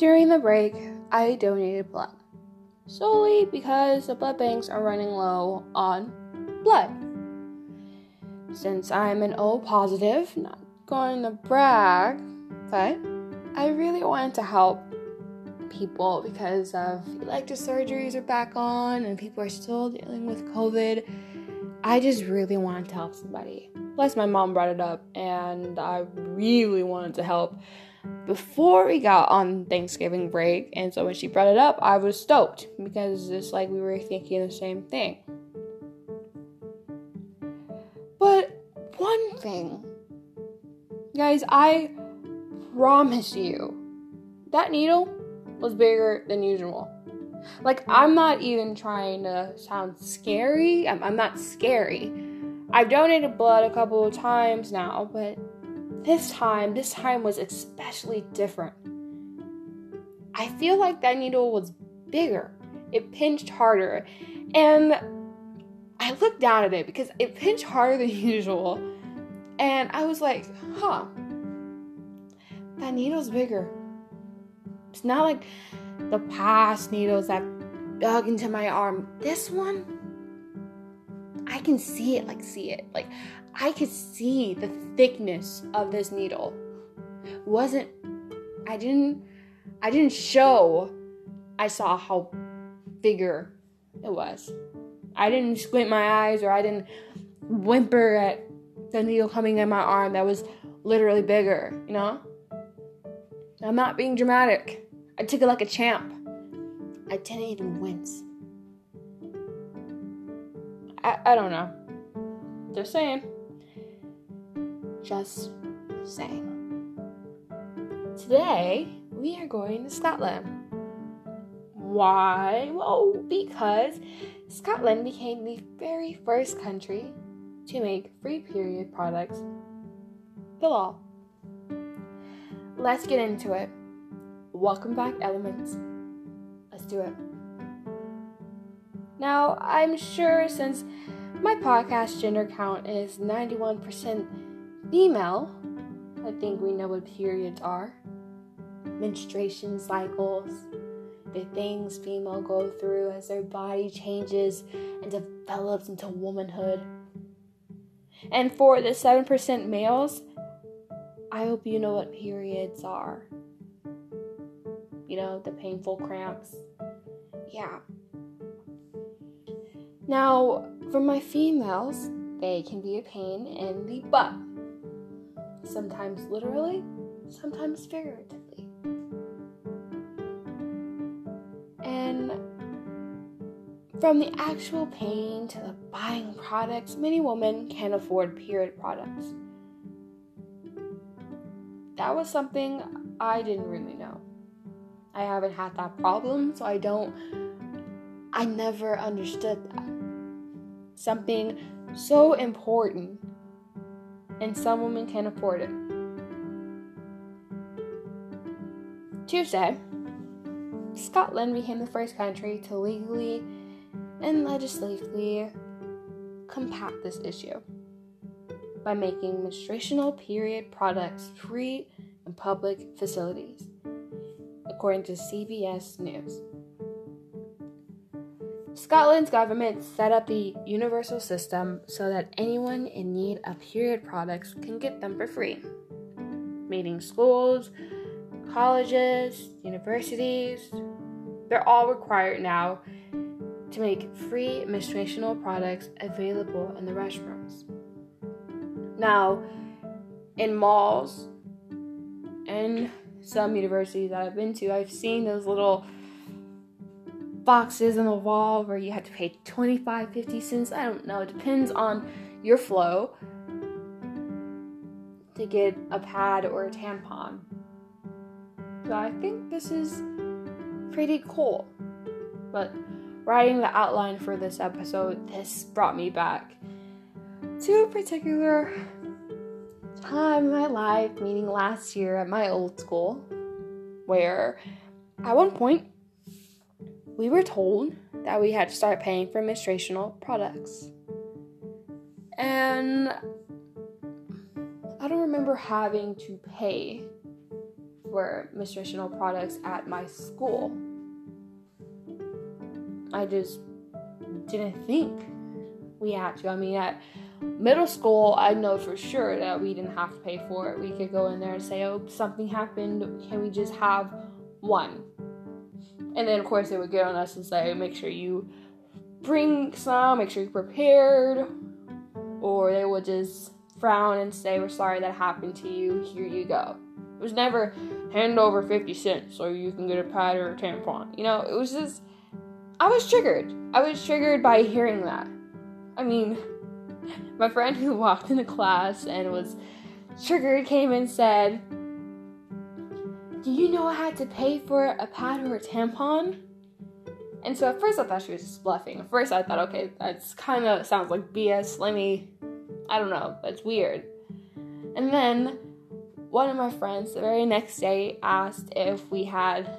During the break, I donated blood solely because the blood banks are running low on blood. Since I'm an O positive, not going to brag, but I really wanted to help people because of elective surgeries are back on and people are still dealing with COVID. I just really wanted to help somebody. Plus, my mom brought it up, and I really wanted to help before we got on Thanksgiving break. And so when she brought it up, I was stoked because it's like we were thinking the same thing. But one thing, guys, I promise you, that needle was bigger than usual. Like, I'm not even trying to sound scary. I'm, I'm not scary. I've donated blood a couple of times now, but this time, this time was especially different. I feel like that needle was bigger. It pinched harder. And I looked down at it because it pinched harder than usual. And I was like, huh, that needle's bigger. It's not like the past needles that dug into my arm. This one, I can see it, like, see it. Like, I could see the thickness of this needle. Wasn't I didn't I didn't show I saw how bigger it was. I didn't squint my eyes or I didn't whimper at the needle coming in my arm that was literally bigger, you know? I'm not being dramatic. I took it like a champ. I didn't even wince. I, I don't know. Just saying. Just saying. Today, we are going to Scotland. Why? Well, because Scotland became the very first country to make free period products the law. Let's get into it. Welcome back, elements. Let's do it. Now, I'm sure since my podcast gender count is 91% female, I think we know what periods are menstruation cycles, the things female go through as their body changes and develops into womanhood. And for the 7% males, I hope you know what periods are. You know, the painful cramps. Yeah. Now, for my females, they can be a pain in the butt sometimes literally, sometimes figuratively. And from the actual pain to the buying products, many women can't afford period products. That was something I didn't really know. I haven't had that problem, so I don't, I never understood that. Something so important and some women can't afford it. Tuesday, Scotland became the first country to legally and legislatively combat this issue by making menstruational period products free in public facilities, according to CBS News. Scotland's government set up the universal system so that anyone in need of period products can get them for free, meaning schools, colleges, universities, they're all required now to make free menstruational products available in the restrooms. Now, in malls and some universities that I've been to, I've seen those little boxes on the wall where you have to pay 25 50 cents. I don't know. It depends on your flow to get a pad or a tampon. So i think this is pretty cool. But writing the outline for this episode this brought me back to a particular time in my life meaning last year at my old school where at one point we were told that we had to start paying for menstruational products. And I don't remember having to pay for menstruational products at my school. I just didn't think we had to. I mean, at middle school, I know for sure that we didn't have to pay for it. We could go in there and say, oh, something happened. Can we just have one? And then, of course, they would get on us and say, make sure you bring some, make sure you're prepared. Or they would just frown and say, we're sorry that happened to you. Here you go. It was never hand over 50 cents so you can get a pad or a tampon. You know, it was just, I was triggered. I was triggered by hearing that. I mean, my friend who walked into class and was triggered came and said, Do you know I had to pay for a pad or a tampon? And so at first I thought she was just bluffing. At first I thought, okay, that's kind of sounds like BS. Let me, I don't know, that's weird. And then one of my friends the very next day asked if we had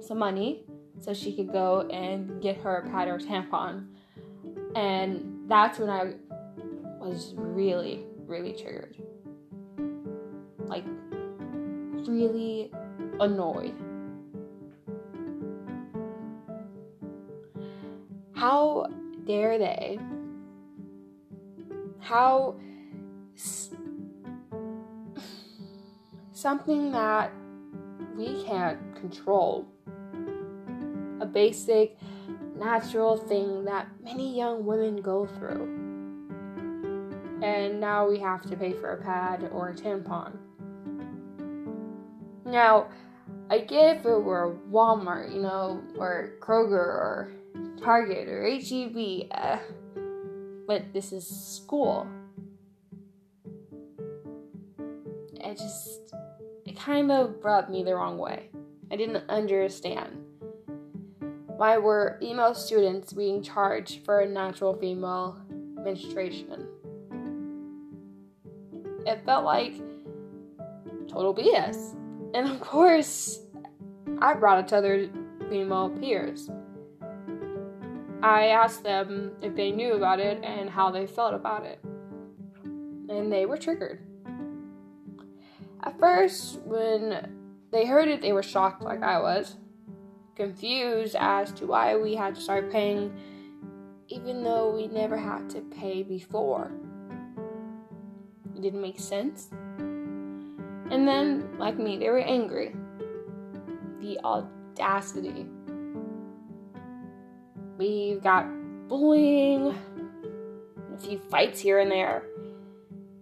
some money so she could go and get her a pad or tampon. And that's when I was really, really triggered. Like, really annoyed. How dare they? How s- something that we can't control, a basic natural thing that many young women go through. And now we have to pay for a pad or a tampon. Now, I get if it were Walmart, you know, or Kroger, or Target, or HEB, uh, but this is school. It just, it kind of rubbed me the wrong way. I didn't understand why were female students being charged for a natural female menstruation? It felt like total BS. And of course, I brought it to other female peers. I asked them if they knew about it and how they felt about it. And they were triggered. At first, when they heard it, they were shocked, like I was confused as to why we had to start paying even though we never had to pay before. It didn't make sense. And then, like me, they were angry. The audacity. We've got bullying, a few fights here and there,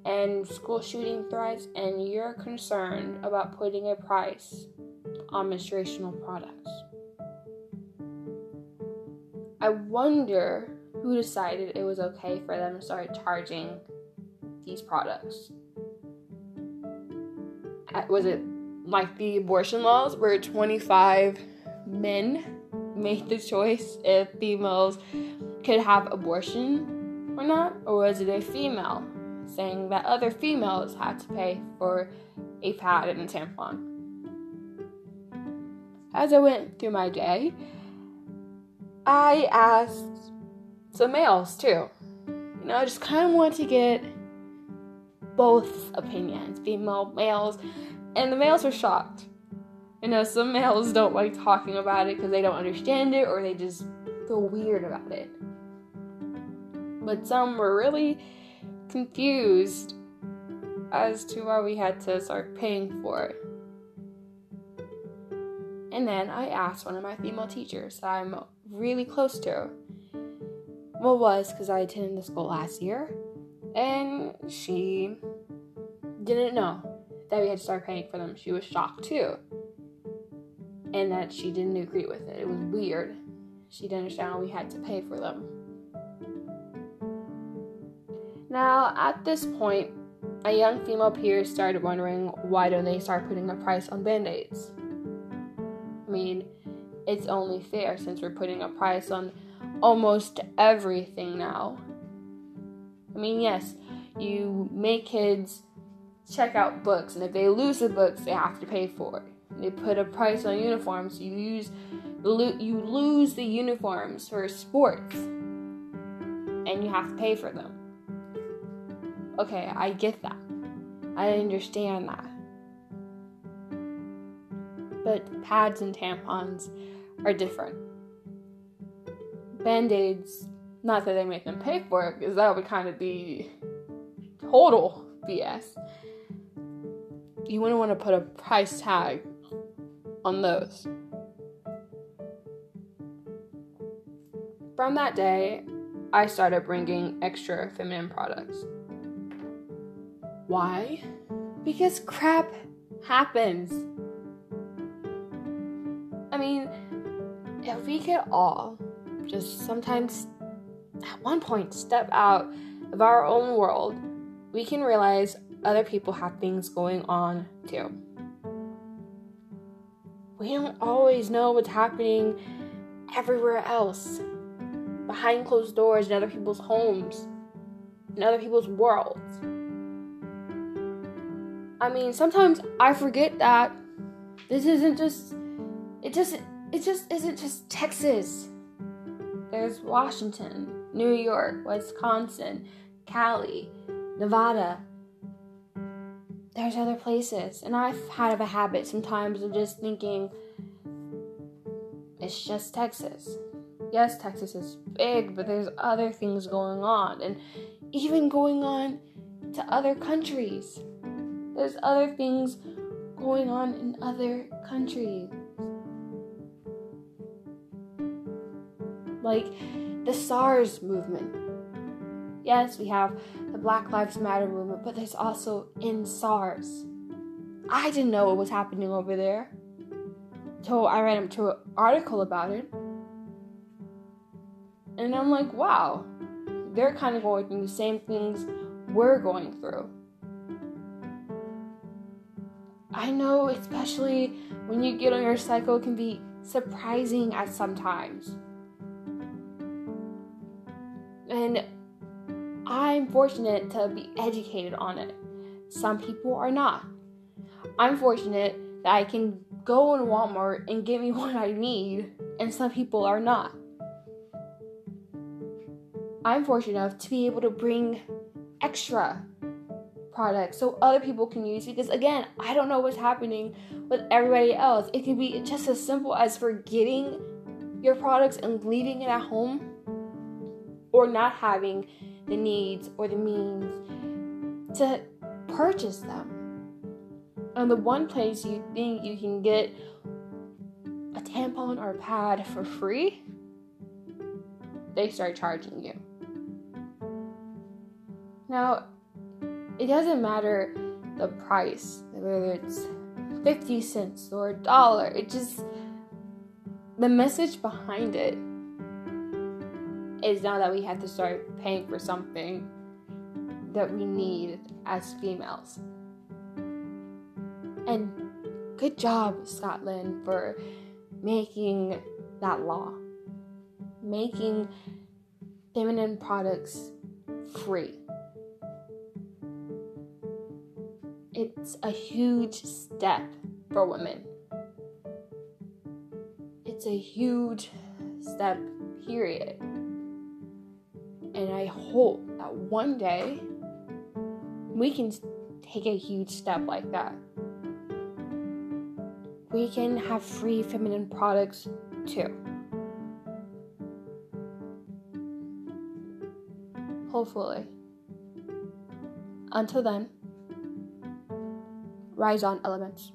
and school shooting threats, and you're concerned about putting a price on menstruational products. I wonder who decided it was okay for them to start charging these products. Was it like the abortion laws where 25 men made the choice if females could have abortion or not? Or was it a female saying that other females had to pay for a pad and a tampon? As I went through my day, I asked some males too. You know, I just kind of want to get both opinions, female, males, and the males were shocked. You know, some males don't like talking about it because they don't understand it or they just feel weird about it. But some were really confused as to why we had to start paying for it. And then I asked one of my female teachers that I'm really close to. Well, was because I attended the school last year, and she didn't know that we had to start paying for them. She was shocked too, and that she didn't agree with it. It was weird. She didn't understand we had to pay for them. Now, at this point, a young female peer started wondering why don't they start putting a price on band aids? I mean, it's only fair since we're putting a price on almost everything now. I mean, yes, you make kids check out books, and if they lose the books, they have to pay for it. They put a price on uniforms. You use you lose the uniforms for sports, and you have to pay for them. Okay, I get that. I understand that. but pads and tampons are different. Band aids, not that they make them pay for it, because that would kind of be total BS. You wouldn't want to put a price tag on those. From that day, I started bringing extra feminine products. Why? Because crap happens. I mean, if we could all just sometimes at one point step out of our own world, we can realize other people have things going on too. We don't always know what's happening everywhere else, behind closed doors in other people's homes, in other people's worlds. I mean, sometimes I forget that this isn't just it just it just isn't just Texas. There's Washington, New York, Wisconsin, Cali, Nevada. There's other places. And I've had a habit sometimes of just thinking it's just Texas. Yes, Texas is big, but there's other things going on and even going on to other countries. There's other things going on in other countries. like the SARS movement. Yes, we have the Black Lives Matter movement, but there's also End SARS. I didn't know what was happening over there until I read into an article about it. And I'm like, wow, they're kind of going through the same things we're going through. I know, especially when you get on your cycle, it can be surprising at sometimes. I'm fortunate to be educated on it. Some people are not. I'm fortunate that I can go in Walmart and get me what I need, and some people are not. I'm fortunate enough to be able to bring extra products so other people can use because again, I don't know what's happening with everybody else. It can be just as simple as forgetting your products and leaving it at home or not having the needs or the means to purchase them. And the one place you think you can get a tampon or a pad for free, they start charging you. Now, it doesn't matter the price, whether it's 50 cents or a dollar, it just, the message behind it is now that we have to start paying for something that we need as females. And good job, Scotland, for making that law, making feminine products free. It's a huge step for women. It's a huge step, period. And I hope that one day we can take a huge step like that. We can have free feminine products too. Hopefully. Until then, rise on elements.